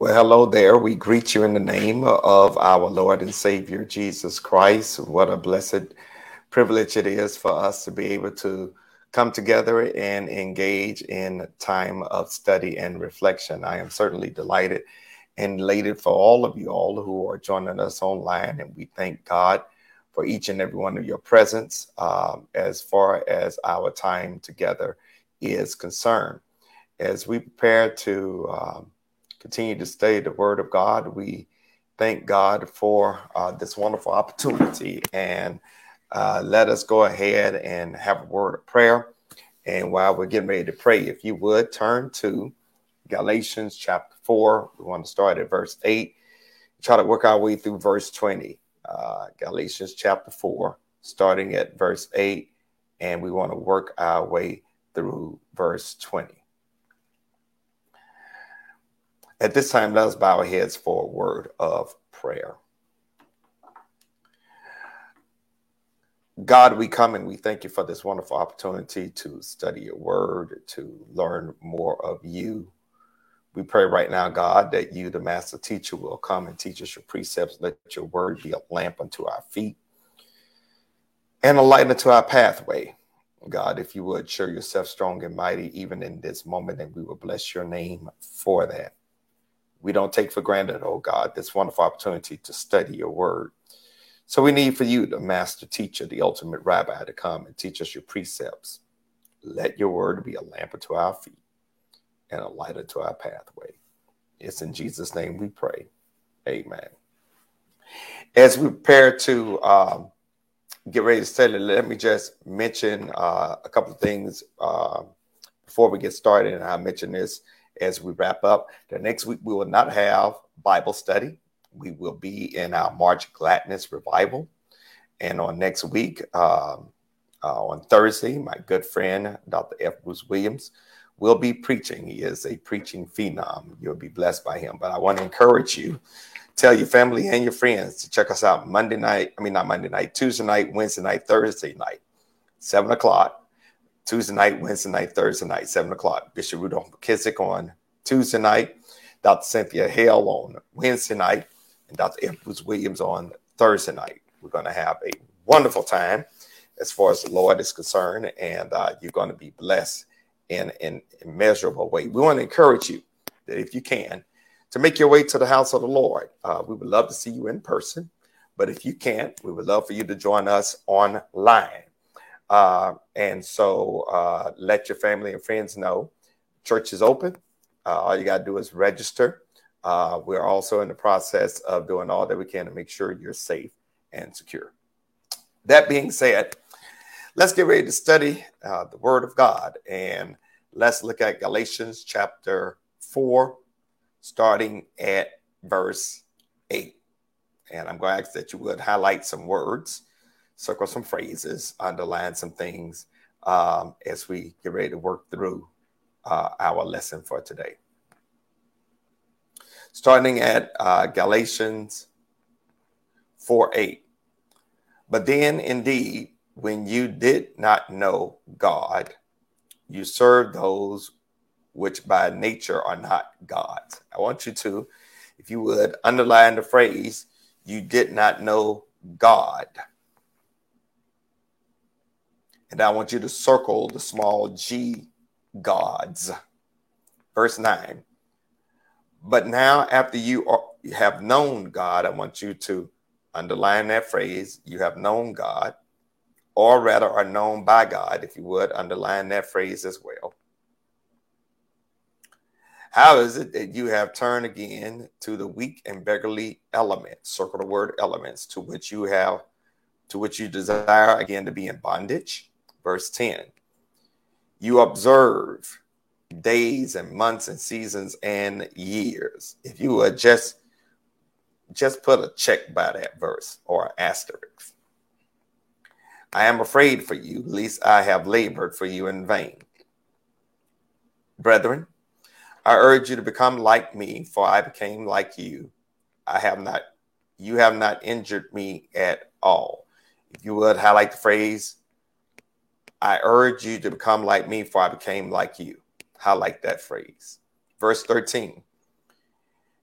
Well, hello there. We greet you in the name of our Lord and Savior Jesus Christ. What a blessed privilege it is for us to be able to come together and engage in time of study and reflection. I am certainly delighted and elated for all of you all who are joining us online, and we thank God for each and every one of your presence um, as far as our time together is concerned. As we prepare to um, continue to study the Word of God. We thank God for uh, this wonderful opportunity. And uh, let us go ahead and have a word of prayer. And while we're getting ready to pray, if you would turn to Galatians chapter 4, we want to start at verse 8, try to work our way through verse 20. Uh, Galatians chapter 4, starting at verse 8, and we want to work our way through verse 20. At this time, let us bow our heads for a word of prayer. God, we come and we thank you for this wonderful opportunity to study your word, to learn more of you. We pray right now, God, that you, the master teacher, will come and teach us your precepts. Let your word be a lamp unto our feet and a light unto our pathway. God, if you would show yourself strong and mighty even in this moment, and we will bless your name for that we don't take for granted, oh God, this wonderful opportunity to study your word. So we need for you, the master teacher, the ultimate rabbi, to come and teach us your precepts. Let your word be a lamp unto our feet and a light unto our pathway. It's in Jesus' name we pray. Amen. As we prepare to um, get ready to study, let me just mention uh, a couple of things uh, before we get started. And I'll mention this as we wrap up. The next week, we will not have Bible study. We will be in our March Gladness revival. And on next week, um, uh, on Thursday, my good friend, Dr. F. Bruce Williams, will be preaching. He is a preaching phenom. You'll be blessed by him. But I want to encourage you, tell your family and your friends to check us out Monday night. I mean, not Monday night, Tuesday night, Wednesday night, Thursday night, seven o'clock Tuesday night, Wednesday night, Thursday night, 7 o'clock. Bishop Rudolph McKissick on Tuesday night, Dr. Cynthia Hale on Wednesday night, and Dr. F. Williams on Thursday night. We're going to have a wonderful time as far as the Lord is concerned, and uh, you're going to be blessed in an immeasurable way. We want to encourage you that if you can, to make your way to the house of the Lord. Uh, we would love to see you in person, but if you can't, we would love for you to join us online. Uh, and so uh, let your family and friends know church is open. Uh, all you got to do is register. Uh, we're also in the process of doing all that we can to make sure you're safe and secure. That being said, let's get ready to study uh, the Word of God and let's look at Galatians chapter 4, starting at verse 8. And I'm going to ask that you would highlight some words circle some phrases, underline some things um, as we get ready to work through uh, our lesson for today. Starting at uh, Galatians 4 8. But then indeed, when you did not know God, you served those which by nature are not gods. I want you to, if you would, underline the phrase, you did not know God. And I want you to circle the small g gods. Verse 9. But now, after you, are, have known God, I want you to underline that phrase. You have known God, or rather, are known by God, if you would, underline that phrase as well. How is it that you have turned again to the weak and beggarly elements? Circle the word elements to which you have, to which you desire again to be in bondage verse 10. You observe days and months and seasons and years. If you would just just put a check by that verse or asterisk. I am afraid for you, least I have labored for you in vain. Brethren, I urge you to become like me, for I became like you. I have not, you have not injured me at all. If you would highlight the phrase, I urge you to become like me, for I became like you. I like that phrase. Verse 13.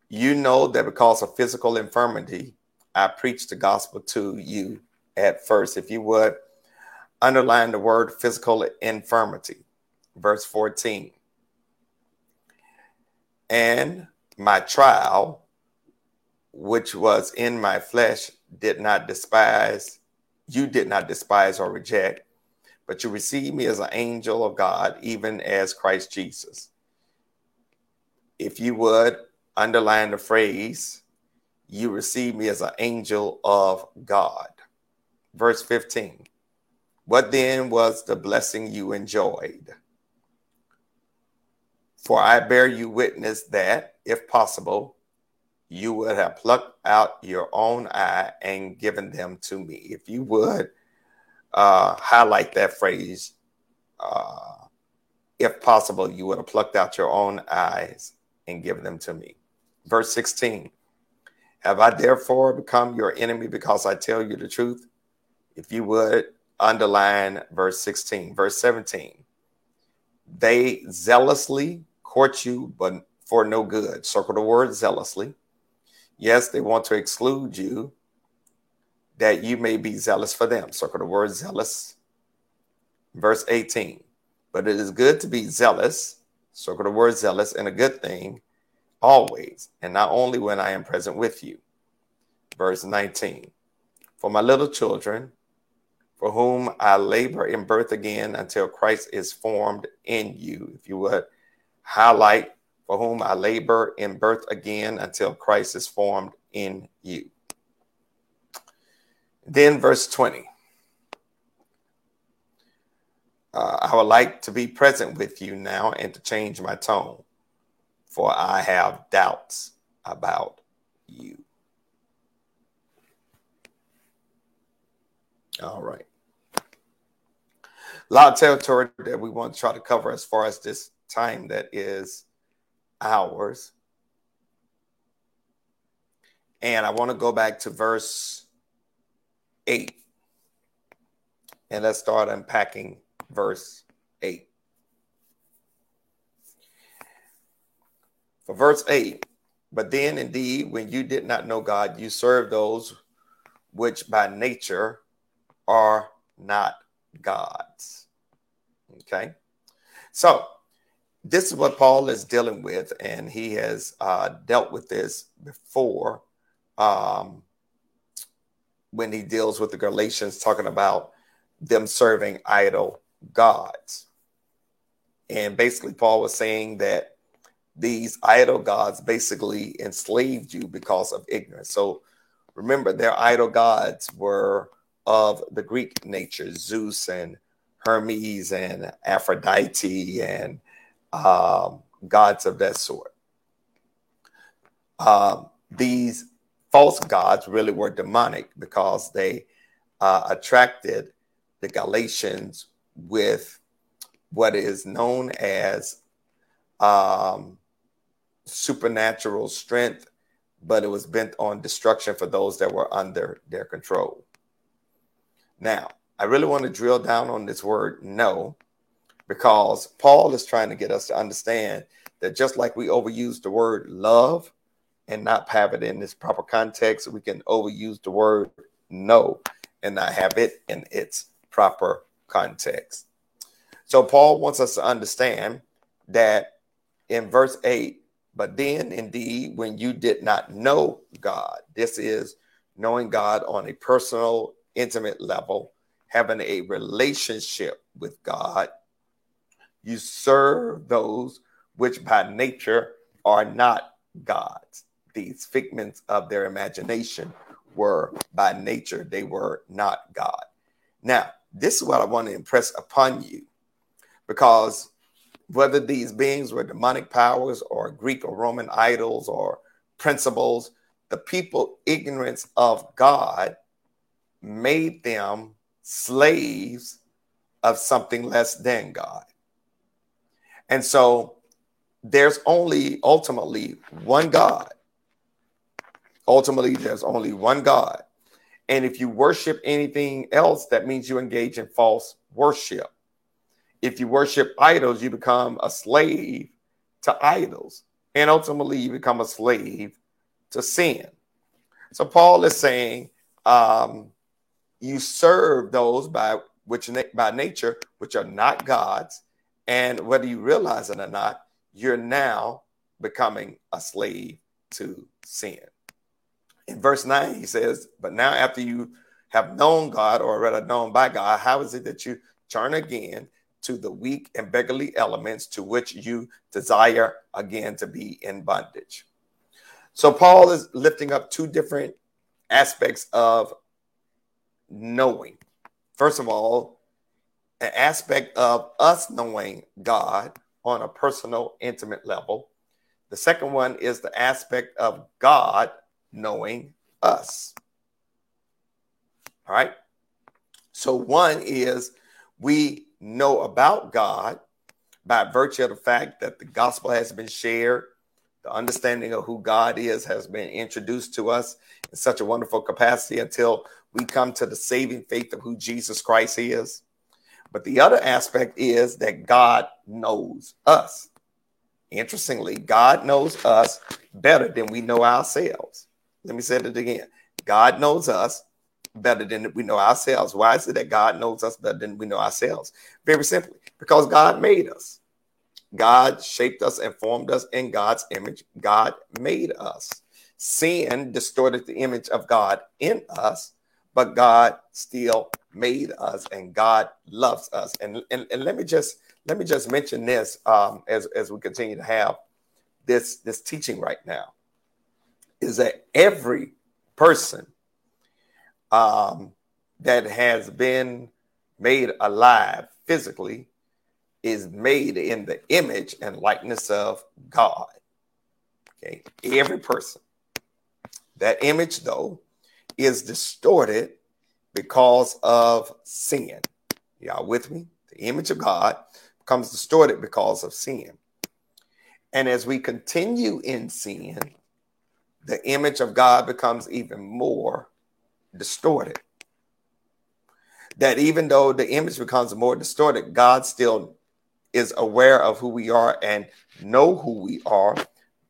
You know that because of physical infirmity, I preached the gospel to you at first. If you would underline the word physical infirmity, verse 14. And my trial, which was in my flesh, did not despise, you did not despise or reject, but you receive me as an angel of God, even as Christ Jesus. If you would underline the phrase, you receive me as an angel of God. Verse 15. What then was the blessing you enjoyed? For I bear you witness that, if possible, you would have plucked out your own eye and given them to me. If you would uh, highlight that phrase, uh, if possible, you would have plucked out your own eyes and given them to me. Verse 16 Have I therefore become your enemy because I tell you the truth? If you would underline verse 16, verse 17. They zealously court you, but for no good. Circle the word zealously. Yes, they want to exclude you that you may be zealous for them. Circle the word zealous. Verse 18. But it is good to be zealous. Circle the word zealous and a good thing always, and not only when I am present with you. Verse 19. For my little children, for whom I labor in birth again until Christ is formed in you. If you would highlight for whom I labor in birth again until Christ is formed in you. Then, verse 20. Uh, I would like to be present with you now and to change my tone, for I have doubts about you. All right. A lot of territory that we want to try to cover as far as this time that is ours. And I want to go back to verse 8. And let's start unpacking verse 8. For verse 8, but then indeed, when you did not know God, you served those which by nature are not gods. Okay. So this is what Paul is dealing with, and he has uh, dealt with this before um, when he deals with the Galatians, talking about them serving idol gods. And basically, Paul was saying that these idol gods basically enslaved you because of ignorance. So remember, their idol gods were of the Greek nature Zeus and Hermes and Aphrodite and um, gods of that sort. Um, these false gods really were demonic because they uh, attracted the Galatians with what is known as um, supernatural strength, but it was bent on destruction for those that were under their control. Now, I really want to drill down on this word know, because Paul is trying to get us to understand that just like we overuse the word love and not have it in its proper context, we can overuse the word know and not have it in its proper context. So Paul wants us to understand that in verse 8, but then indeed, when you did not know God, this is knowing God on a personal, intimate level, having a relationship with God you serve those which by nature are not gods. These figments of their imagination were by nature, they were not God. Now, this is what I want to impress upon you because whether these beings were demonic powers or Greek or Roman idols or principles, the people ignorance of God made them slaves of something less than God. And so there's only ultimately one God. Ultimately, there's only one God. And if you worship anything else, that means you engage in false worship. If you worship idols, you become a slave to idols. And ultimately, you become a slave to sin. So Paul is saying, um, you serve those by which by nature which are not God's, and whether you realize it or not, you're now becoming a slave to sin. In verse 9, he says, But now after you have known God, or rather known by God, how is it that you turn again to the weak and beggarly elements to which you desire again to be in bondage? So Paul is lifting up two different aspects of knowing. First of all, an aspect of us knowing God on a personal, intimate level. The second one is the aspect of God knowing us. All right. So, one is we know about God by virtue of the fact that the gospel has been shared, the understanding of who God is has been introduced to us in such a wonderful capacity until we come to the saving faith of who Jesus Christ is. But the other aspect is that God knows us. Interestingly, God knows us better than we know ourselves. Let me say it again. God knows us better than we know ourselves. Why is it that God knows us better than we know ourselves? Very simply, because God made us. God shaped us and formed us in God's image. God made us. Sin distorted the image of God in us, but God still made us and God loves us. And, and, and let me just let me just mention this um, as, as we continue to have this, this teaching right now is that every person um, that has been made alive physically is made in the image and likeness of God. Okay, every person. That image, though, is distorted because of sin. Y'all with me? The image of God becomes distorted because of sin. And as we continue in sin, the image of God becomes even more distorted. That even though the image becomes more distorted, God still is aware of who we are and know who we are,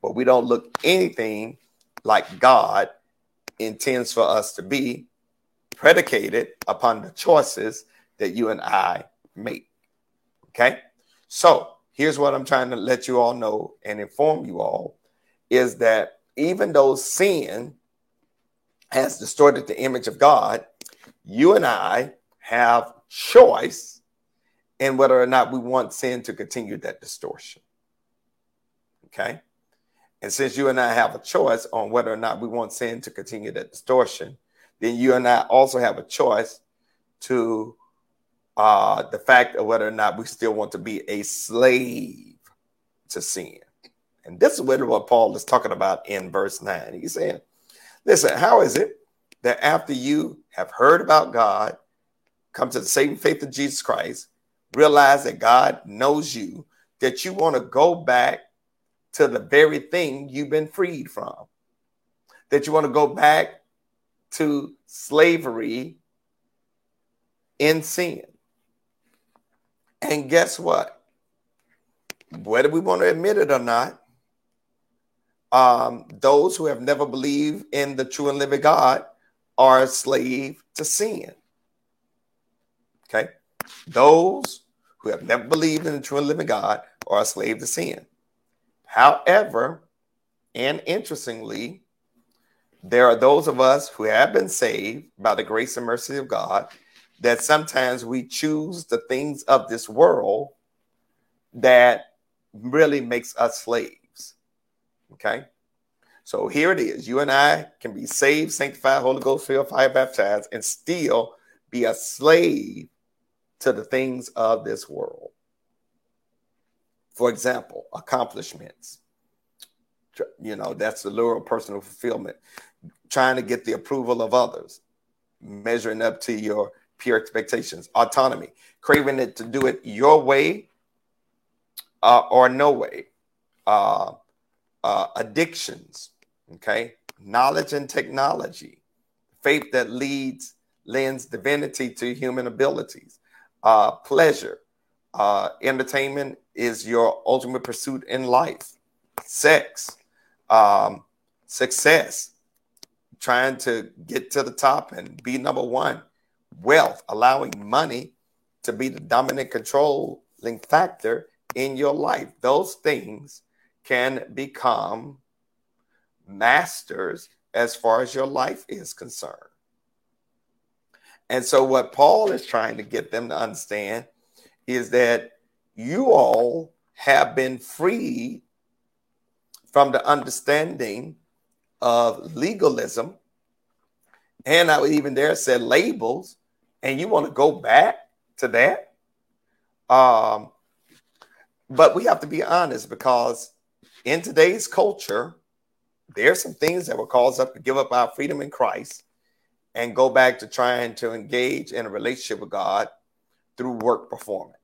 but we don't look anything like God intends for us to be, predicated upon the choices that you and I make. Okay? So, here's what I'm trying to let you all know and inform you all is that even though sin has distorted the image of God, you and I have choice in whether or not we want sin to continue that distortion. Okay. And since you and I have a choice on whether or not we want sin to continue that distortion, then you and I also have a choice to uh, the fact of whether or not we still want to be a slave to sin. And this is what Paul is talking about in verse 9. He's saying, Listen, how is it that after you have heard about God, come to the saving faith of Jesus Christ, realize that God knows you, that you want to go back to the very thing you've been freed from, that you want to go back to slavery in sin. And guess what? Whether we want to admit it or not, um, those who have never believed in the true and living God are a slave to sin. Okay? Those who have never believed in the true and living God are a slave to sin. However, and interestingly, there are those of us who have been saved by the grace and mercy of God that sometimes we choose the things of this world that really makes us slaves. Okay. So here it is. You and I can be saved, sanctified, Holy Ghost filled, fire baptized, and still be a slave to the things of this world. For example, accomplishments. You know, that's the lure of personal fulfillment. Trying to get the approval of others, measuring up to your pure expectations, autonomy, craving it to do it your way uh, or no way, uh, uh, addictions, okay, knowledge and technology, faith that leads lends divinity to human abilities, uh, pleasure, uh, entertainment is your ultimate pursuit in life, sex, um, success, trying to get to the top and be number one, wealth, allowing money to be the dominant controlling factor in your life. Those things can become masters as far as your life is concerned. And so, what Paul is trying to get them to understand is that you all have been freed from the understanding of legalism. And I would even there said labels, and you want to go back to that. Um, but we have to be honest because in today's culture, there are some things that will cause us to give up our freedom in Christ and go back to trying to engage in a relationship with God through work performance.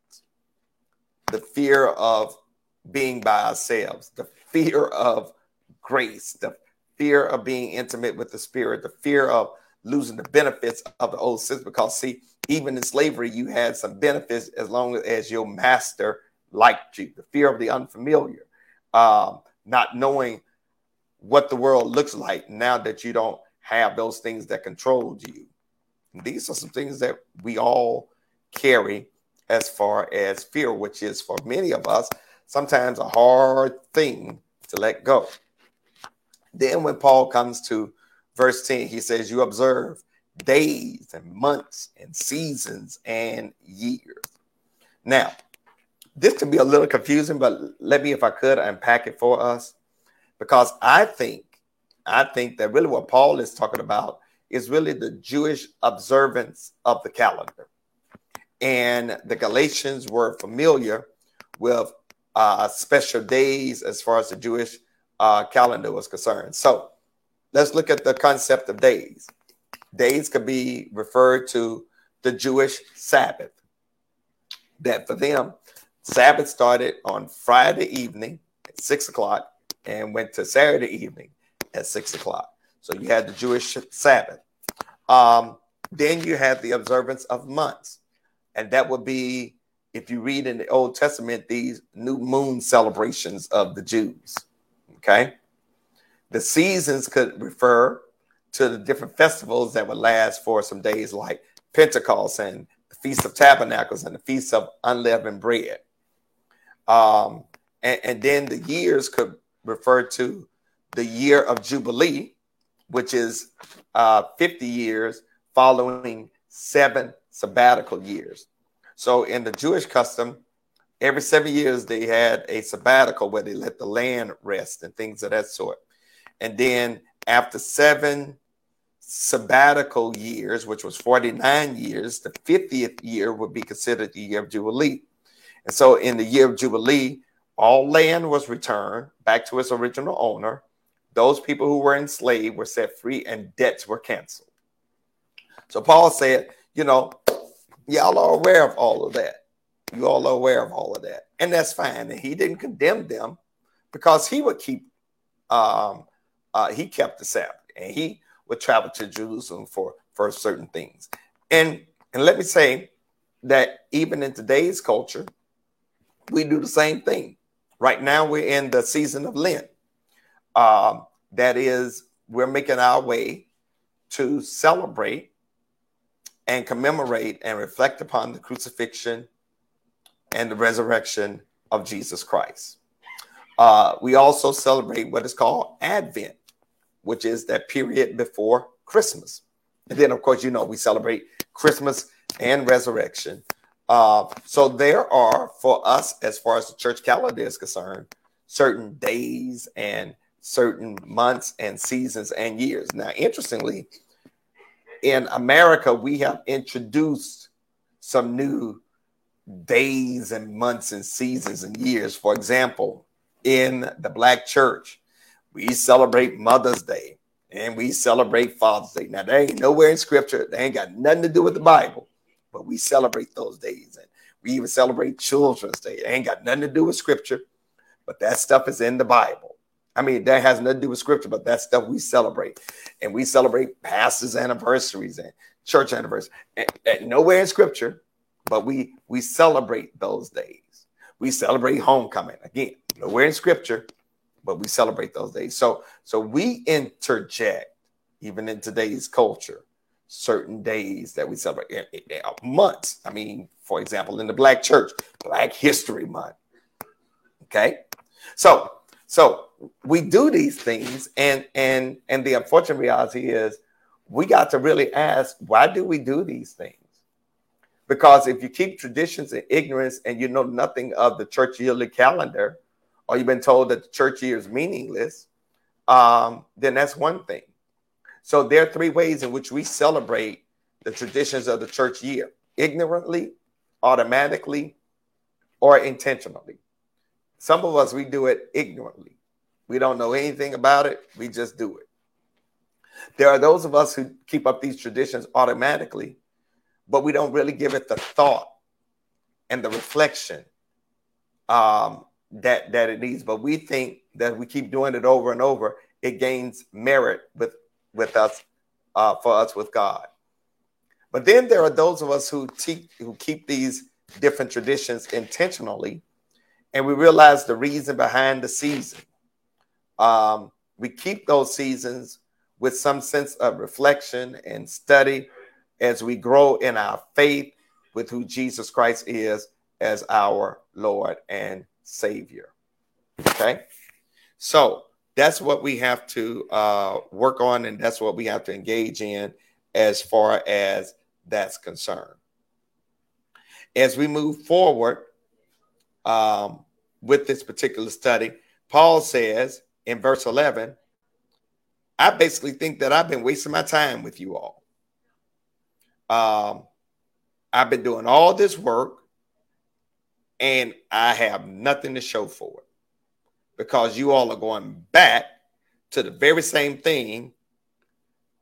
The fear of being by ourselves, the fear of grace, the fear of being intimate with the Spirit, the fear of losing the benefits of the old system. Because, see, even in slavery, you had some benefits as long as your master liked you. The fear of the unfamiliar, um, not knowing what the world looks like now that you don't have those things that controlled you. These are some things that we all carry as far as fear, which is for many of us sometimes a hard thing to let go. Then, when Paul comes to verse 10, he says, You observe days and months and seasons and years. Now, this can be a little confusing, but let me, if I could, unpack it for us because I think I think that really what Paul is talking about is really the Jewish observance of the calendar. And the Galatians were familiar with uh, special days as far as the Jewish uh, calendar was concerned. So let's look at the concept of days. Days could be referred to the Jewish Sabbath. That for them, Sabbath started on Friday evening at six o'clock and went to Saturday evening at six o'clock. So you had the Jewish Sabbath. Um, then you had the observance of months, and that would be if you read in the Old Testament these new moon celebrations of the Jews. Okay, the seasons could refer to the different festivals that would last for some days, like Pentecost and the Feast of Tabernacles and the Feast of Unleavened Bread. Um, and, and then the years could refer to the year of Jubilee, which is uh, 50 years following seven sabbatical years. So, in the Jewish custom, every seven years they had a sabbatical where they let the land rest and things of that sort. And then, after seven sabbatical years, which was 49 years, the 50th year would be considered the year of Jubilee. And so, in the year of Jubilee, all land was returned back to its original owner those people who were enslaved were set free and debts were canceled. So Paul said, you know, y'all are aware of all of that. You all are aware of all of that. And that's fine. And he didn't condemn them because he would keep, um, uh, he kept the Sabbath and he would travel to Jerusalem for, for certain things. And, and let me say that even in today's culture, we do the same thing. Right now, we're in the season of Lent. Um, that is, we're making our way to celebrate and commemorate and reflect upon the crucifixion and the resurrection of Jesus Christ. Uh, we also celebrate what is called Advent, which is that period before Christmas. And then, of course, you know, we celebrate Christmas and resurrection. Uh, so there are, for us, as far as the church calendar is concerned, certain days and certain months and seasons and years. Now, interestingly, in America, we have introduced some new days and months and seasons and years. For example, in the Black church, we celebrate Mother's Day and we celebrate Father's Day. Now, they ain't nowhere in scripture, they ain't got nothing to do with the Bible, but we celebrate those days. And we even celebrate Children's Day. They ain't got nothing to do with scripture, but that stuff is in the Bible. I mean, that has nothing to do with scripture, but that stuff we celebrate. And we celebrate pastors' anniversaries and church anniversaries. And, and nowhere in scripture, but we we celebrate those days. We celebrate homecoming. Again, nowhere in scripture, but we celebrate those days. So so we interject even in today's culture certain days that we celebrate eh, eh, eh, uh, months. I mean, for example, in the Black Church, Black History Month. Okay, so so we do these things, and and and the unfortunate reality is we got to really ask why do we do these things? Because if you keep traditions in ignorance and you know nothing of the church yearly calendar, or you've been told that the church year is meaningless, um, then that's one thing. So there are three ways in which we celebrate the traditions of the church year ignorantly, automatically, or intentionally. Some of us, we do it ignorantly. We don't know anything about it, we just do it. There are those of us who keep up these traditions automatically, but we don't really give it the thought and the reflection um, that that it needs. But we think that we keep doing it over and over, it gains merit with with us uh, for us with God. But then there are those of us who te- who keep these different traditions intentionally, and we realize the reason behind the season. Um, we keep those seasons with some sense of reflection and study as we grow in our faith with who Jesus Christ is as our Lord and Savior. Okay, so that's what we have to uh, work on, and that's what we have to engage in as far as that's concerned. As we move forward um, with this particular study, Paul says in verse 11, I basically think that I've been wasting my time with you all. Um, I've been doing all this work and I have nothing to show for it because you all are going back to the very same thing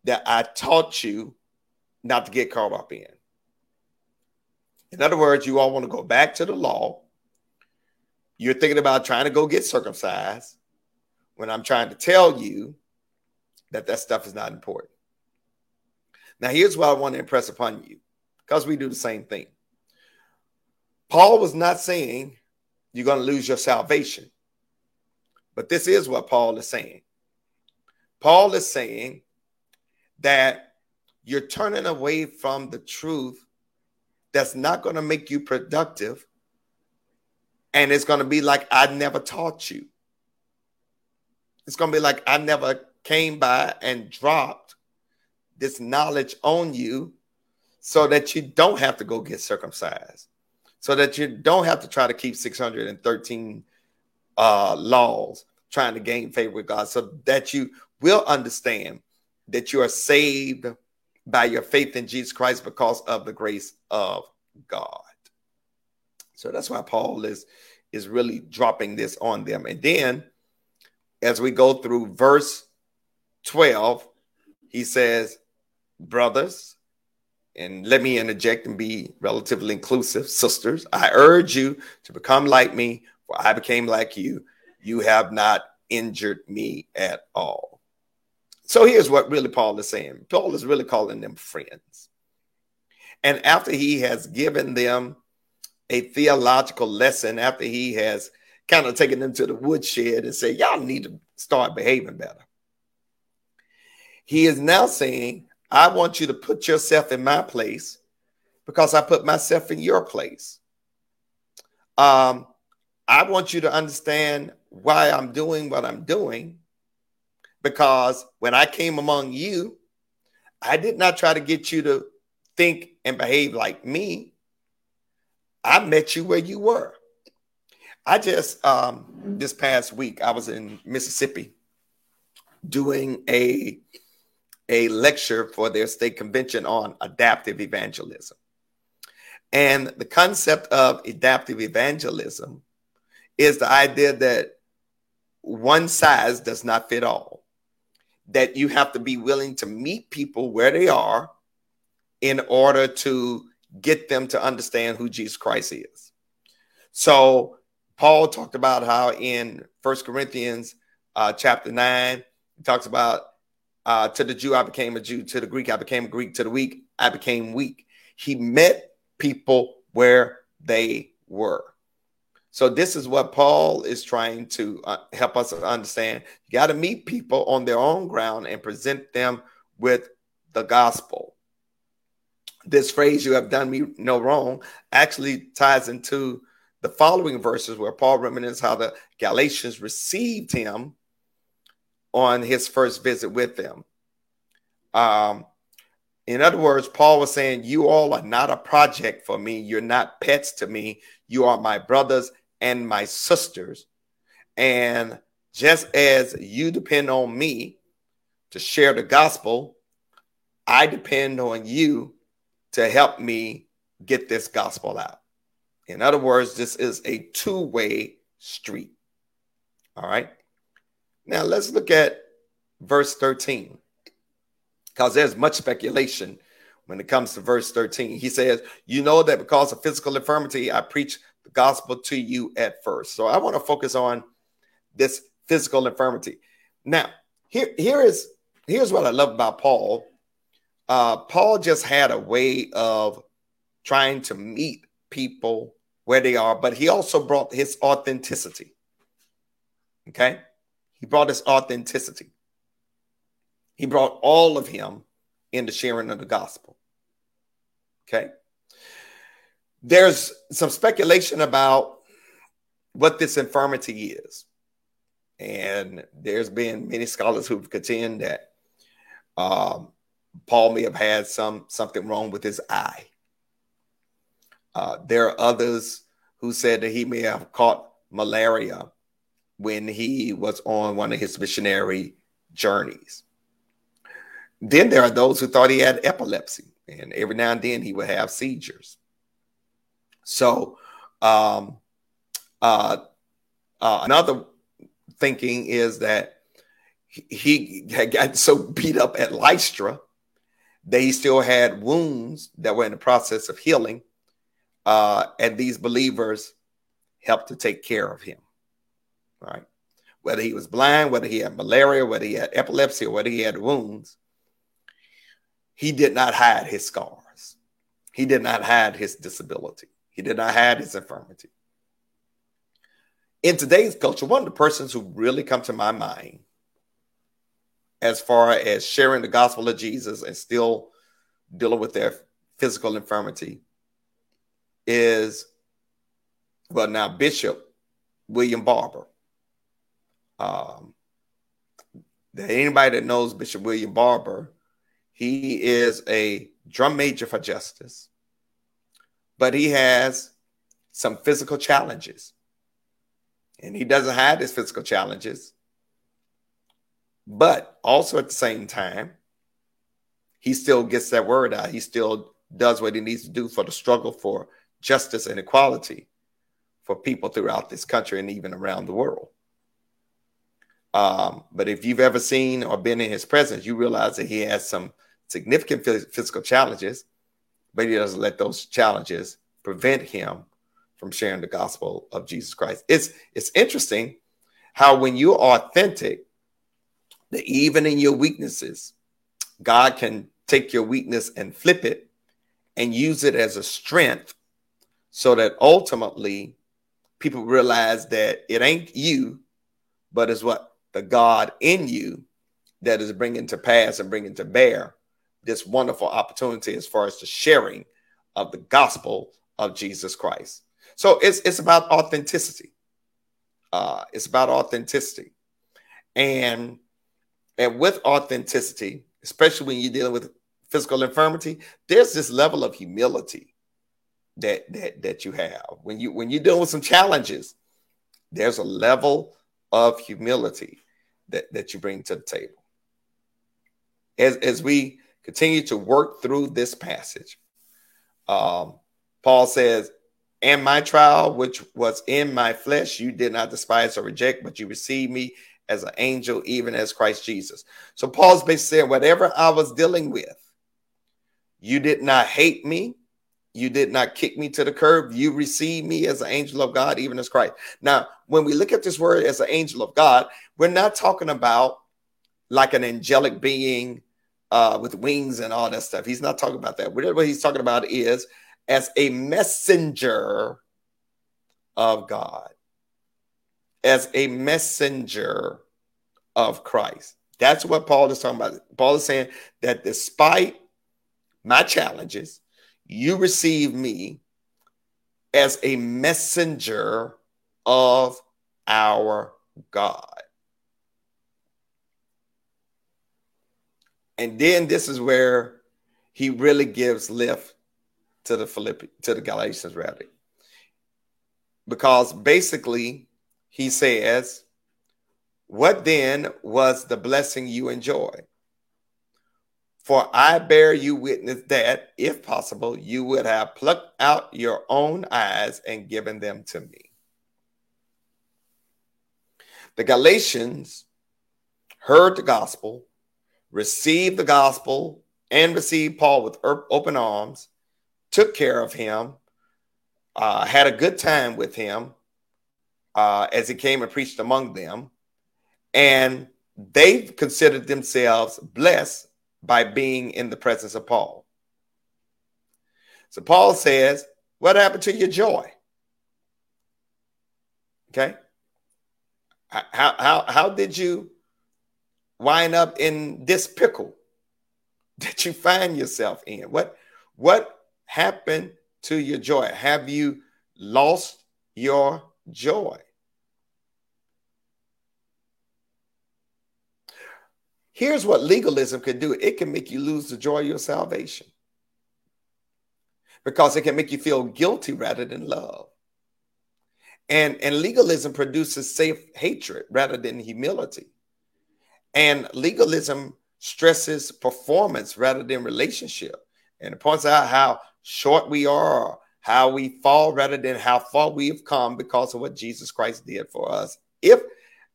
that I taught you not to get caught up in. In other words, you all want to go back to the law. You're thinking about trying to go get circumcised when I'm trying to tell you that that stuff is not important. Now, here's what I want to impress upon you because we do the same thing. Paul was not saying you're going to lose your salvation, but this is what Paul is saying. Paul is saying that you're turning away from the truth that's not going to make you productive. And it's going to be like, I never taught you. It's going to be like, I never came by and dropped this knowledge on you so that you don't have to go get circumcised, so that you don't have to try to keep 613 uh, laws trying to gain favor with God, so that you will understand that you are saved by your faith in Jesus Christ because of the grace of God. So that's why Paul is is really dropping this on them. And then as we go through verse 12, he says, Brothers, and let me interject and be relatively inclusive, sisters, I urge you to become like me, for I became like you. You have not injured me at all. So here's what really Paul is saying Paul is really calling them friends. And after he has given them a theological lesson, after he has kind of taken them to the woodshed and said, Y'all need to start behaving better. He is now saying, I want you to put yourself in my place because I put myself in your place. Um, I want you to understand why I'm doing what I'm doing because when I came among you, I did not try to get you to think and behave like me. I met you where you were. I just um, this past week I was in Mississippi doing a a lecture for their state convention on adaptive evangelism. And the concept of adaptive evangelism is the idea that one size does not fit all, that you have to be willing to meet people where they are in order to get them to understand who Jesus Christ is. So, Paul talked about how in First Corinthians uh, chapter 9, he talks about uh, to the Jew, I became a Jew. To the Greek, I became a Greek. To the weak, I became weak. He met people where they were. So this is what Paul is trying to uh, help us understand. You got to meet people on their own ground and present them with the gospel. This phrase, you have done me no wrong, actually ties into the following verses where Paul reminisces how the Galatians received him on his first visit with them. Um, in other words, Paul was saying, You all are not a project for me. You're not pets to me. You are my brothers and my sisters. And just as you depend on me to share the gospel, I depend on you to help me get this gospel out. In other words, this is a two way street. All right. Now let's look at verse 13 because there's much speculation when it comes to verse 13. He says, You know that because of physical infirmity, I preach the gospel to you at first. So I want to focus on this physical infirmity. Now, here, here is here's what I love about Paul. Uh, Paul just had a way of trying to meet people where they are, but he also brought his authenticity. Okay? He brought his authenticity. He brought all of him into sharing of the gospel. Okay. There's some speculation about what this infirmity is. And there's been many scholars who've contend that um, Paul may have had some something wrong with his eye. Uh, there are others who said that he may have caught malaria when he was on one of his missionary journeys. Then there are those who thought he had epilepsy, and every now and then he would have seizures. So, um, uh, uh, another thinking is that he had gotten so beat up at Lystra that he still had wounds that were in the process of healing, uh, and these believers helped to take care of him. Right, whether he was blind, whether he had malaria, whether he had epilepsy, or whether he had wounds, he did not hide his scars. He did not hide his disability. He did not have his infirmity. In today's culture, one of the persons who really come to my mind as far as sharing the gospel of Jesus and still dealing with their physical infirmity is, well, now Bishop William Barber. Um, anybody that knows Bishop William Barber he is a drum major for justice, but he has some physical challenges. And he doesn't have his physical challenges. But also at the same time, he still gets that word out. He still does what he needs to do for the struggle for justice and equality for people throughout this country and even around the world. Um, but if you've ever seen or been in his presence, you realize that he has some significant physical challenges, but he doesn't let those challenges prevent him from sharing the gospel of Jesus Christ. It's it's interesting how when you're authentic, that even in your weaknesses, God can take your weakness and flip it and use it as a strength so that ultimately people realize that it ain't you, but is what the God in you that is bringing to pass and bringing to bear this wonderful opportunity as far as the sharing of the gospel of Jesus Christ. So it's it's about authenticity. Uh, it's about authenticity, and and with authenticity, especially when you're dealing with physical infirmity, there's this level of humility that that that you have when you when you're dealing with some challenges. There's a level of humility that that you bring to the table. As as we continue to work through this passage. Um, Paul says, And my trial, which was in my flesh, you did not despise or reject, but you received me as an angel, even as Christ Jesus. So Paul's basically saying, Whatever I was dealing with, you did not hate me. You did not kick me to the curb. You received me as an angel of God, even as Christ. Now, when we look at this word as an angel of God, we're not talking about like an angelic being uh, with wings and all that stuff. He's not talking about that. What he's talking about is as a messenger of God, as a messenger of Christ. That's what Paul is talking about. Paul is saying that despite my challenges, you receive me as a messenger of our God. And then this is where he really gives lift to the Philippi to the Galatians rather. Because basically he says, What then was the blessing you enjoy? For I bear you witness that, if possible, you would have plucked out your own eyes and given them to me. The Galatians heard the gospel, received the gospel, and received Paul with open arms, took care of him, uh, had a good time with him uh, as he came and preached among them. And they considered themselves blessed by being in the presence of Paul. So Paul says, What happened to your joy? Okay. How, how, how did you wind up in this pickle that you find yourself in? What, what happened to your joy? Have you lost your joy? Here's what legalism can do it can make you lose the joy of your salvation because it can make you feel guilty rather than love. And, and legalism produces safe hatred rather than humility. And legalism stresses performance rather than relationship. And it points out how short we are, how we fall rather than how far we have come because of what Jesus Christ did for us. If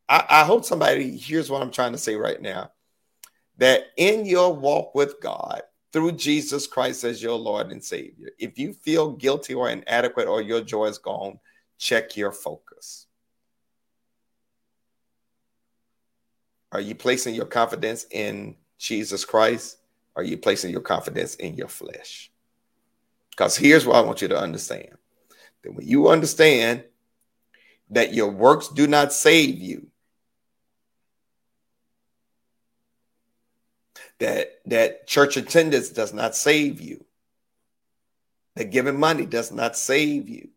I, I hope somebody hears what I'm trying to say right now that in your walk with God through Jesus Christ as your Lord and Savior, if you feel guilty or inadequate or your joy is gone, check your focus. Are you placing your confidence in Jesus Christ? Are you placing your confidence in your flesh? Because here's what I want you to understand that when you understand that your works do not save you, that that church attendance does not save you that giving money does not save you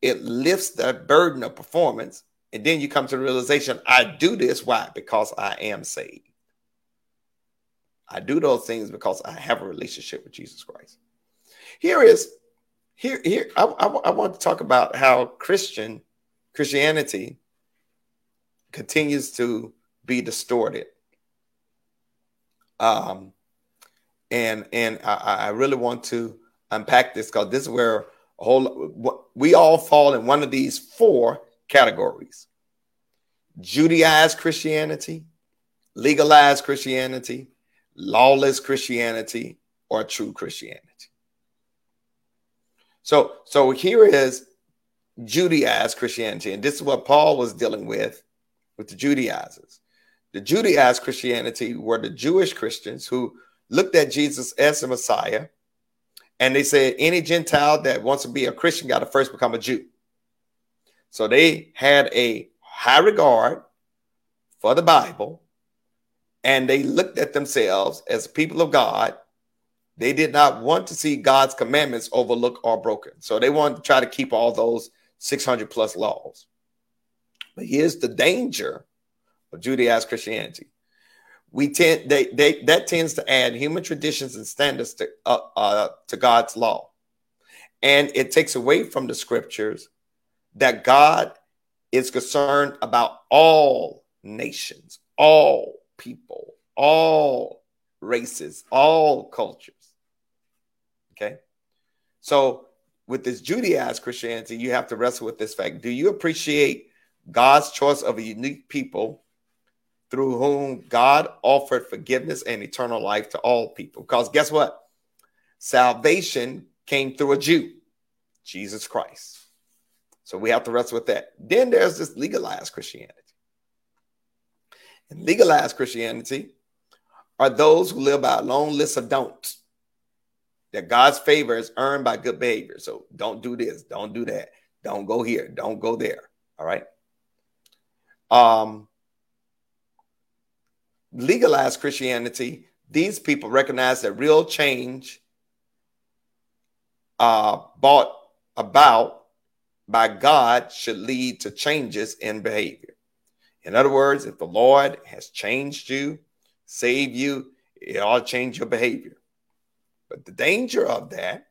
it lifts that burden of performance and then you come to the realization i do this why? Because i am saved. I do those things because i have a relationship with jesus christ. Here is here here i, I, I want to talk about how christian christianity continues to be distorted. Um, and and I, I really want to unpack this because this is where a whole we all fall in one of these four categories: Judaized Christianity, legalized Christianity, lawless Christianity, or true Christianity. So so here is Judaized Christianity, and this is what Paul was dealing with with the Judaizers. The Judaized Christianity were the Jewish Christians who looked at Jesus as the Messiah, and they said any Gentile that wants to be a Christian got to first become a Jew. So they had a high regard for the Bible, and they looked at themselves as people of God. They did not want to see God's commandments overlooked or broken. So they wanted to try to keep all those 600 plus laws. But here's the danger of Judaized Christianity. We tend they, they that tends to add human traditions and standards to uh, uh, to God's law, and it takes away from the scriptures that God is concerned about all nations, all people, all races, all cultures. Okay, so with this Judaized Christianity, you have to wrestle with this fact: Do you appreciate God's choice of a unique people? through whom God offered forgiveness and eternal life to all people. Because guess what? Salvation came through a Jew, Jesus Christ. So we have to wrestle with that. Then there's this legalized Christianity. And legalized Christianity are those who live by a long list of don'ts. that God's favor is earned by good behavior. So don't do this, don't do that, don't go here, don't go there. All right. Um, legalized Christianity, these people recognize that real change uh, brought about by God should lead to changes in behavior. In other words, if the Lord has changed you, saved you, it to change your behavior. But the danger of that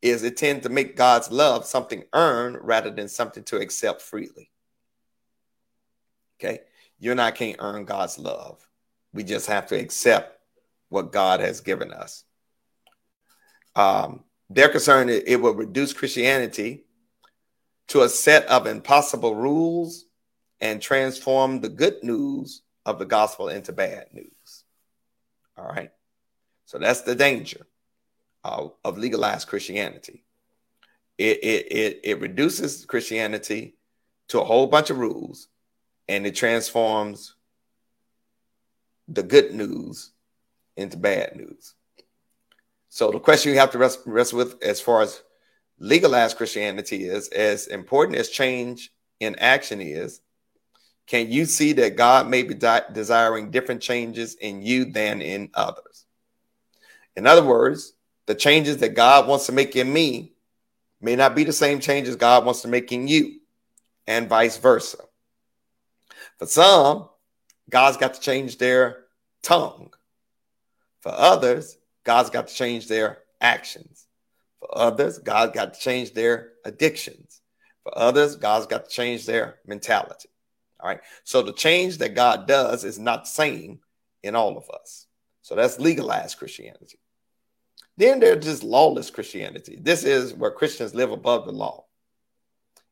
is it tends to make God's love something earned rather than something to accept freely. Okay? You and I can't earn God's love. We just have to accept what God has given us. Um, they're concerned it, it will reduce Christianity to a set of impossible rules and transform the good news of the gospel into bad news. All right. So that's the danger uh, of legalized Christianity. It, it, it, it reduces Christianity to a whole bunch of rules and it transforms the good news into bad news. So the question you have to rest, rest with as far as legalized Christianity is, as important as change in action is, can you see that God may be de- desiring different changes in you than in others? In other words, the changes that God wants to make in me may not be the same changes God wants to make in you, and vice versa. For some, God's got to change their tongue. For others, God's got to change their actions. For others, God's got to change their addictions. For others, God's got to change their mentality. All right. So the change that God does is not the same in all of us. So that's legalized Christianity. Then there's just lawless Christianity. This is where Christians live above the law.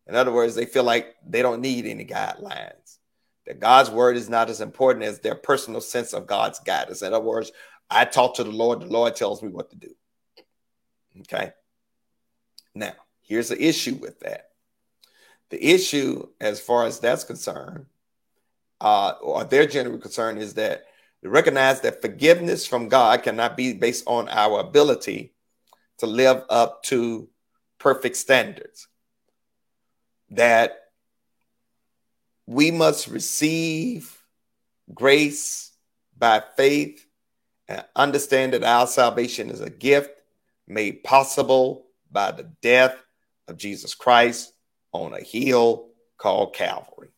In other words, they feel like they don't need any guidelines, that God's word is not as important as their personal sense of God's guidance. In other words, I talk to the Lord, the Lord tells me what to do. Okay. Now, here's the issue with that. The issue, as far as that's concerned, uh, or their general concern, is that to recognize that forgiveness from God cannot be based on our ability to live up to perfect standards. That we must receive grace by faith and understand that our salvation is a gift made possible by the death of Jesus Christ on a hill called Calvary.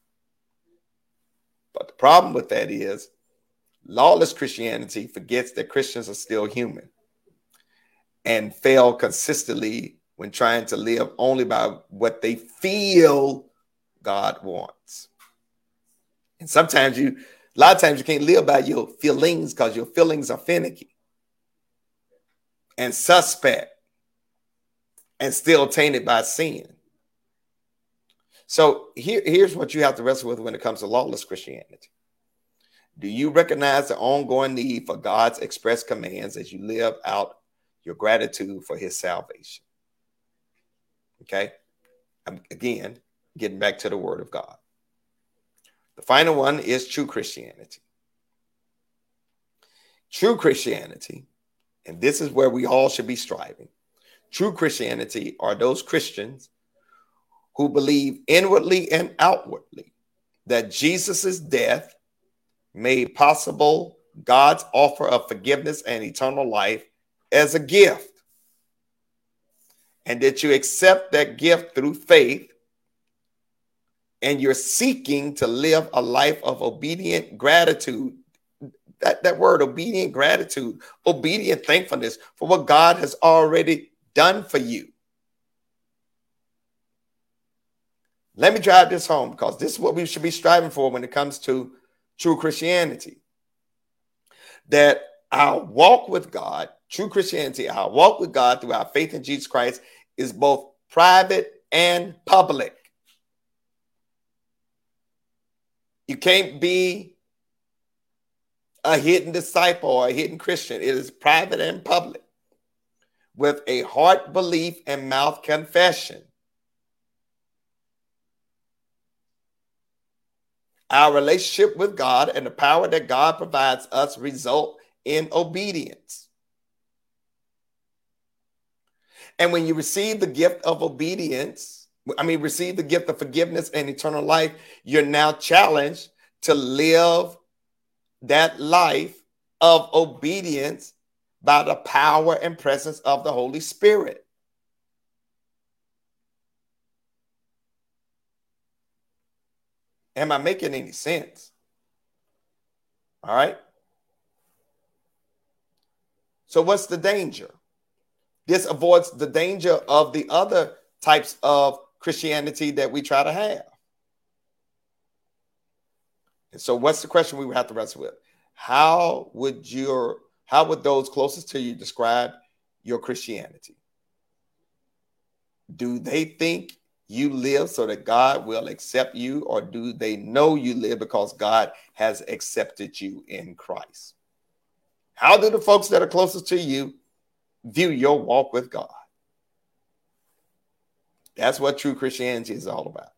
But the problem with that is Lawless Christianity forgets that Christians are still human and fail consistently when trying to live only by what they feel God wants. And sometimes you, a lot of times, you can't live by your feelings because your feelings are finicky and suspect and still tainted by sin. So here, here's what you have to wrestle with when it comes to lawless Christianity. Do you recognize the ongoing need for God's express commands as you live out your gratitude for his salvation? Okay. Again, getting back to the word of God. The final one is true Christianity. True Christianity, and this is where we all should be striving. True Christianity are those Christians who believe inwardly and outwardly that Jesus' death made possible God's offer of forgiveness and eternal life as a gift. And that you accept that gift through faith and you're seeking to live a life of obedient gratitude. That, that word, obedient gratitude, obedient thankfulness for what God has already done for you. Let me drive this home because this is what we should be striving for when it comes to true Christianity. That our walk with God, true Christianity, our walk with God through our faith in Jesus Christ is both private and public. You can't be a hidden disciple or a hidden Christian. It is private and public with a heart belief and mouth confession. Our relationship with God and the power that God provides us result in obedience. And when you receive the gift of obedience, I mean, receive the gift of forgiveness and eternal life, you're now challenged to live that life of obedience by the power and presence of the Holy Spirit. Am I making any sense? All right. So, what's the danger? This avoids the danger of the other types of Christianity that we try to have. And so, what's the question we would have to wrestle with? How would your how would those closest to you describe your Christianity? Do they think you live so that God will accept you, or do they know you live because God has accepted you in Christ? How do the folks that are closest to you view your walk with God? That's what true Christianity is all about.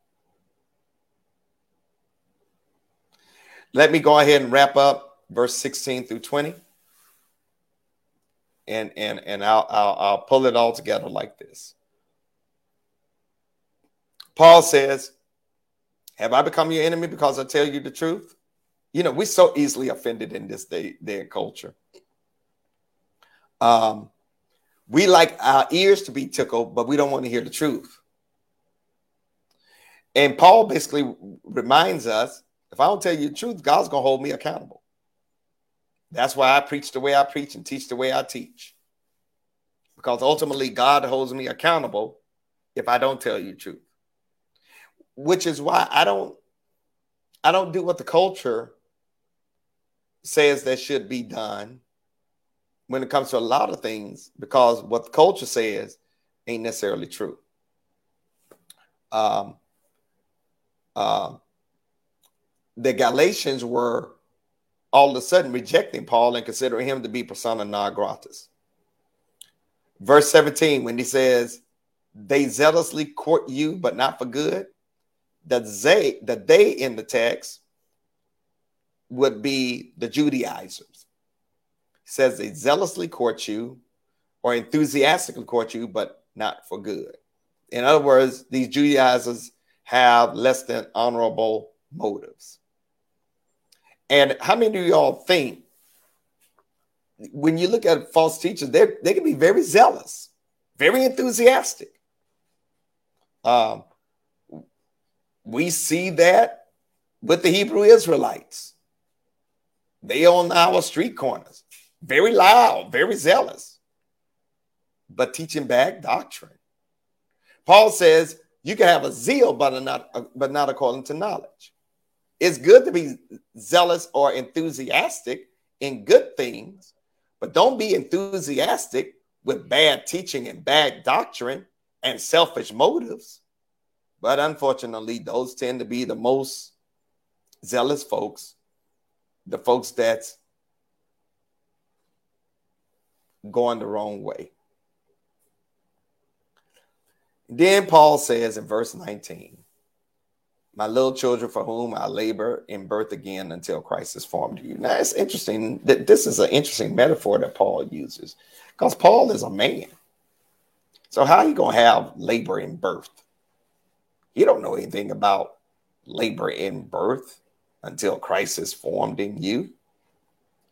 Let me go ahead and wrap up verse 16 through 20. And, and, and I'll, I'll, I'll pull it all together like this. Paul says, Have I become your enemy because I tell you the truth? You know, we're so easily offended in this day, day and culture. Um, we like our ears to be tickled, but we don't want to hear the truth. And Paul basically reminds us if I don't tell you the truth, God's going to hold me accountable. That's why I preach the way I preach and teach the way I teach. Because ultimately, God holds me accountable if I don't tell you the truth. Which is why I don't I don't do what the culture says that should be done when it comes to a lot of things because what the culture says ain't necessarily true. Um, uh, the Galatians were all of a sudden rejecting Paul and considering him to be persona non gratis. Verse 17, when he says, They zealously court you, but not for good, the they, the they in the text would be the Judaizers. It says they zealously court you or enthusiastically court you, but not for good. In other words, these Judaizers have less than honorable motives. And how many of y'all think when you look at false teachers, they they can be very zealous, very enthusiastic. Um, we see that with the Hebrew Israelites. They on our street corners, very loud, very zealous, but teaching bad doctrine. Paul says you can have a zeal, but not but not according to knowledge. It's good to be zealous or enthusiastic in good things, but don't be enthusiastic with bad teaching and bad doctrine and selfish motives. But unfortunately, those tend to be the most zealous folks, the folks that's going the wrong way. Then Paul says in verse 19, my little children for whom I labor in birth again until Christ is formed in you. Now it's interesting that this is an interesting metaphor that Paul uses because Paul is a man. So how are you going to have labor in birth? You don't know anything about labor in birth until Christ is formed in you.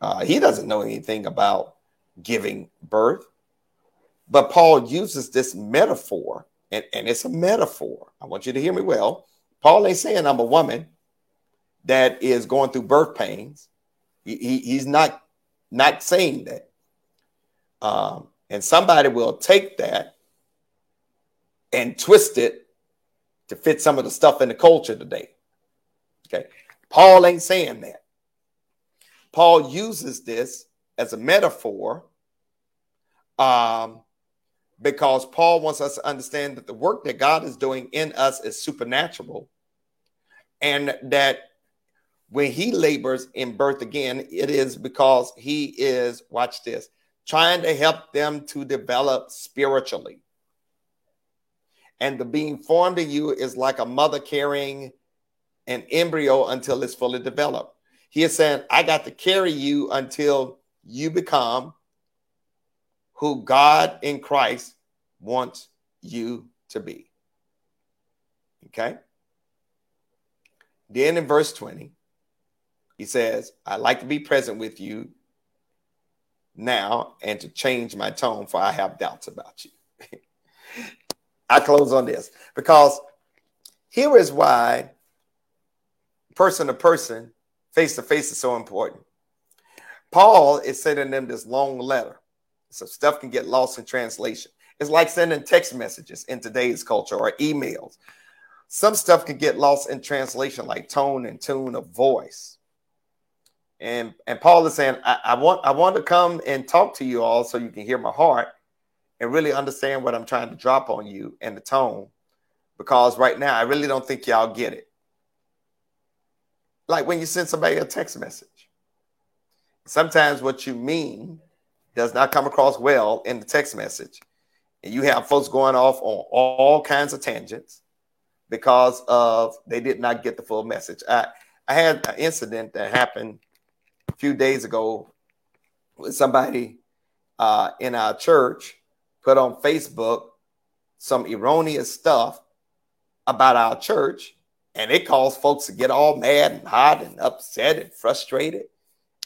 Uh, he doesn't know anything about giving birth. But Paul uses this metaphor, and, and it's a metaphor. I want you to hear me well Paul ain't saying I'm a woman that is going through birth pains. He, he, he's not not saying that. Um, and somebody will take that and twist it to fit some of the stuff in the culture today. Okay. Paul ain't saying that. Paul uses this as a metaphor um, because Paul wants us to understand that the work that God is doing in us is supernatural and that when he labors in birth again, it is because he is, watch this, trying to help them to develop spiritually. And the being formed in you is like a mother carrying an embryo until it's fully developed. He is saying, I got to carry you until you become who God in Christ wants you to be. Okay? Then in verse 20, he says, I'd like to be present with you now and to change my tone, for I have doubts about you. I close on this because here is why person to person, face to face is so important. Paul is sending them this long letter. So stuff can get lost in translation. It's like sending text messages in today's culture or emails. Some stuff can get lost in translation, like tone and tune of voice. And and Paul is saying, I, I want I want to come and talk to you all so you can hear my heart and really understand what I'm trying to drop on you and the tone. Because right now I really don't think y'all get it. Like when you send somebody a text message. Sometimes what you mean does not come across well in the text message. And you have folks going off on all kinds of tangents because of they did not get the full message. I, I had an incident that happened a few days ago with somebody uh, in our church put on Facebook some erroneous stuff about our church, and it caused folks to get all mad and hot and upset and frustrated.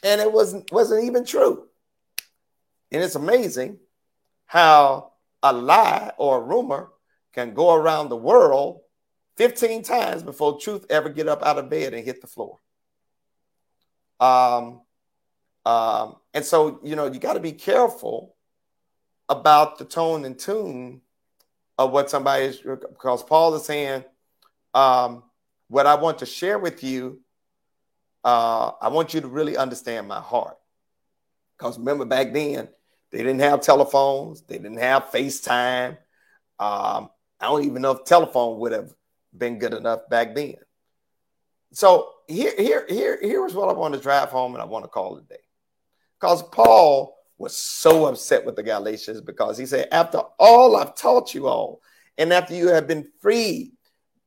And it wasn't wasn't even true. And it's amazing how a lie or a rumor can go around the world 15 times before truth ever get up out of bed and hit the floor. Um, um, and so, you know, you got to be careful about the tone and tune of what somebody is, because Paul is saying, um, what I want to share with you, uh, I want you to really understand my heart. Because remember, back then, they didn't have telephones. They didn't have FaceTime. Um, I don't even know if telephone would have been good enough back then. So here, here, here, here's what I want to drive home, and I want to call it a day. Because Paul was so upset with the Galatians because he said, After all I've taught you all, and after you have been freed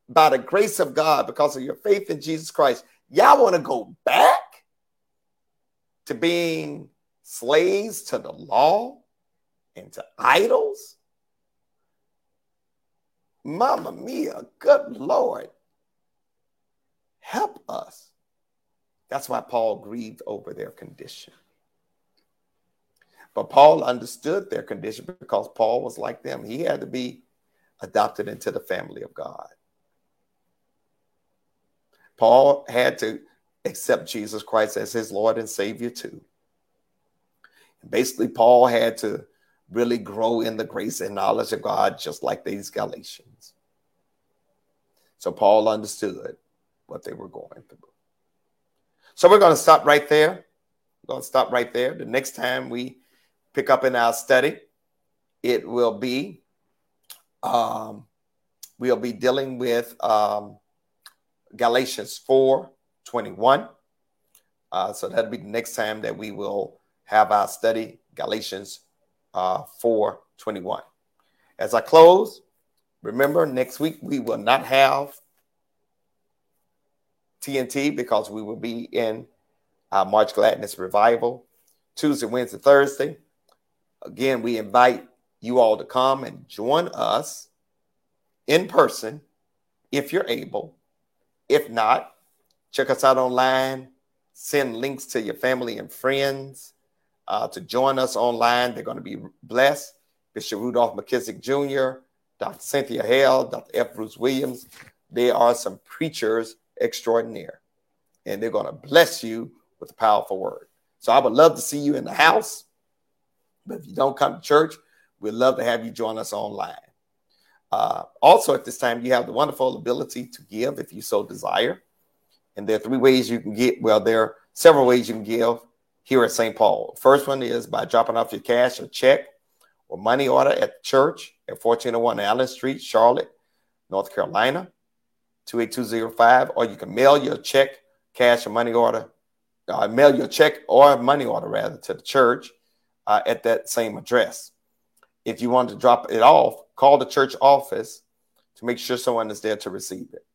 by the grace of God because of your faith in Jesus Christ, y'all want to go back to being slaves to the law and to idols? Mama mia, good Lord, help us. That's why Paul grieved over their condition. But Paul understood their condition because Paul was like them. He had to be adopted into the family of God. Paul had to accept Jesus Christ as his Lord and Savior too. Basically, Paul had to really grow in the grace and knowledge of God, just like these Galatians. So Paul understood what they were going through. So we're going to stop right there. We're going to stop right there. The next time we pick up in our study, it will be um, we'll be dealing with um, Galatians 4 21. Uh, so that'll be the next time that we will have our study, Galatians uh, 4 21. As I close, remember next week we will not have TNT because we will be in our March Gladness revival Tuesday, Wednesday, Thursday. Again, we invite you all to come and join us in person if you're able. If not, check us out online, send links to your family and friends uh, to join us online. They're going to be blessed. Bishop Rudolph McKissick Jr., Dr. Cynthia Hale, Dr. F. Bruce Williams. They are some preachers extraordinaire, and they're going to bless you with a powerful word. So I would love to see you in the house. But if you don't come to church, we'd love to have you join us online. Uh, also, at this time, you have the wonderful ability to give if you so desire. And there are three ways you can get. Well, there are several ways you can give here at St. Paul. First one is by dropping off your cash or check or money order at the church at 1401 Allen Street, Charlotte, North Carolina, 28205. Or you can mail your check, cash, or money order, uh, mail your check or money order rather to the church uh, at that same address. If you want to drop it off, call the church office to make sure someone is there to receive it.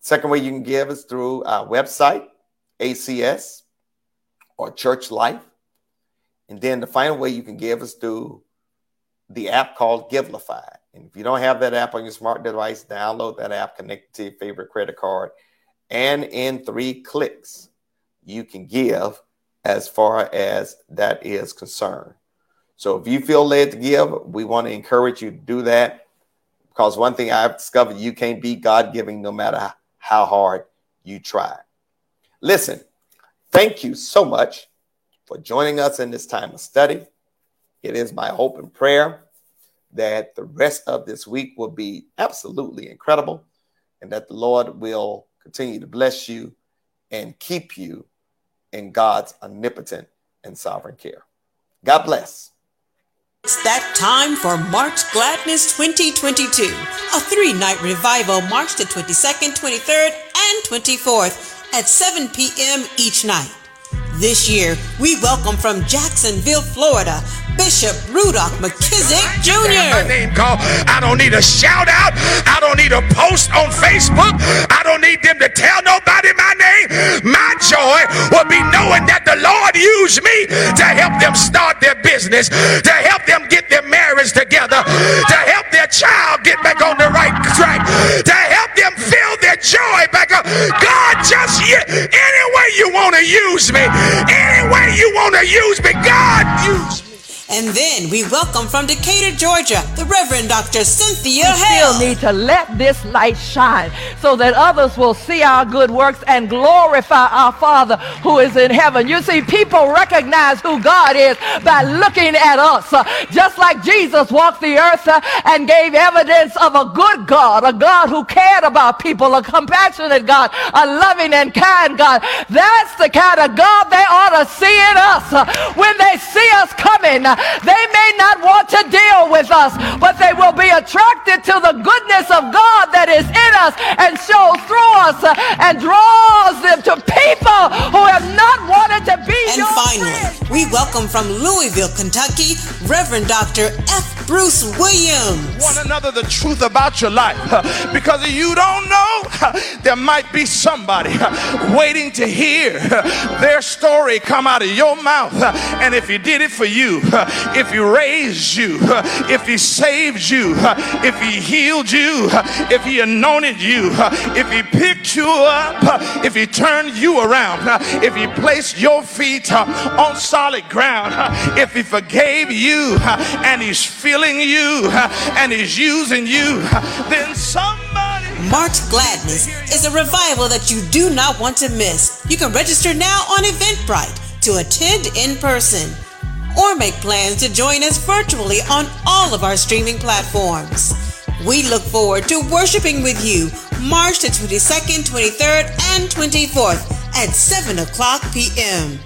Second way you can give is through our website, ACS or church life. And then the final way you can give is through the app called Givelify. And if you don't have that app on your smart device, download that app, connect to your favorite credit card, and in three clicks, you can give as far as that is concerned. So if you feel led to give, we want to encourage you to do that because one thing I've discovered you can't be God giving no matter how hard you try. Listen, thank you so much for joining us in this time of study. It is my hope and prayer that the rest of this week will be absolutely incredible and that the Lord will continue to bless you and keep you in God's omnipotent and sovereign care. God bless. It's that time for March Gladness 2022, a three night revival March the 22nd, 23rd, and 24th at 7 p.m. each night. This year, we welcome from Jacksonville, Florida, Bishop Rudolph McKissick Jr. My name called. I don't need a shout out. I don't need a post on Facebook. I don't need them to tell nobody my name. My joy will be knowing that the Lord used me to help them start their business, to help them get their marriage together, to help their child get back on the right track, to help them feel their joy back up. God, just any way you want to use me, any way you want to use me, God, use me. And then we welcome from Decatur, Georgia, the Reverend Dr. Cynthia we Hale. still need to let this light shine so that others will see our good works and glorify our Father who is in heaven. You see, people recognize who God is by looking at us. Uh, just like Jesus walked the earth uh, and gave evidence of a good God, a God who cared about people, a compassionate God, a loving and kind God. That's the kind of God they ought to see in us. Uh, when they see us coming, they may not want to deal with us, but they will be attracted to the goodness of God that is in us and shows through us and draws them to people who have not wanted to be And finally, friends. we welcome from Louisville, Kentucky, Reverend Dr. F. Bruce Williams. one another the truth about your life because if you don't know there might be somebody waiting to hear their story come out of your mouth and if he did it for you if he raised you if he saved you if he healed you if he anointed you if he picked you up if he turned you around if he placed your feet uh, on solid ground if he forgave you and he's filling you and he's using you then somebody March Gladness is a revival that you do not want to miss. You can register now on Eventbrite to attend in person or make plans to join us virtually on all of our streaming platforms. We look forward to worshiping with you March the 22nd, 23rd, and 24th at 7 o'clock p.m.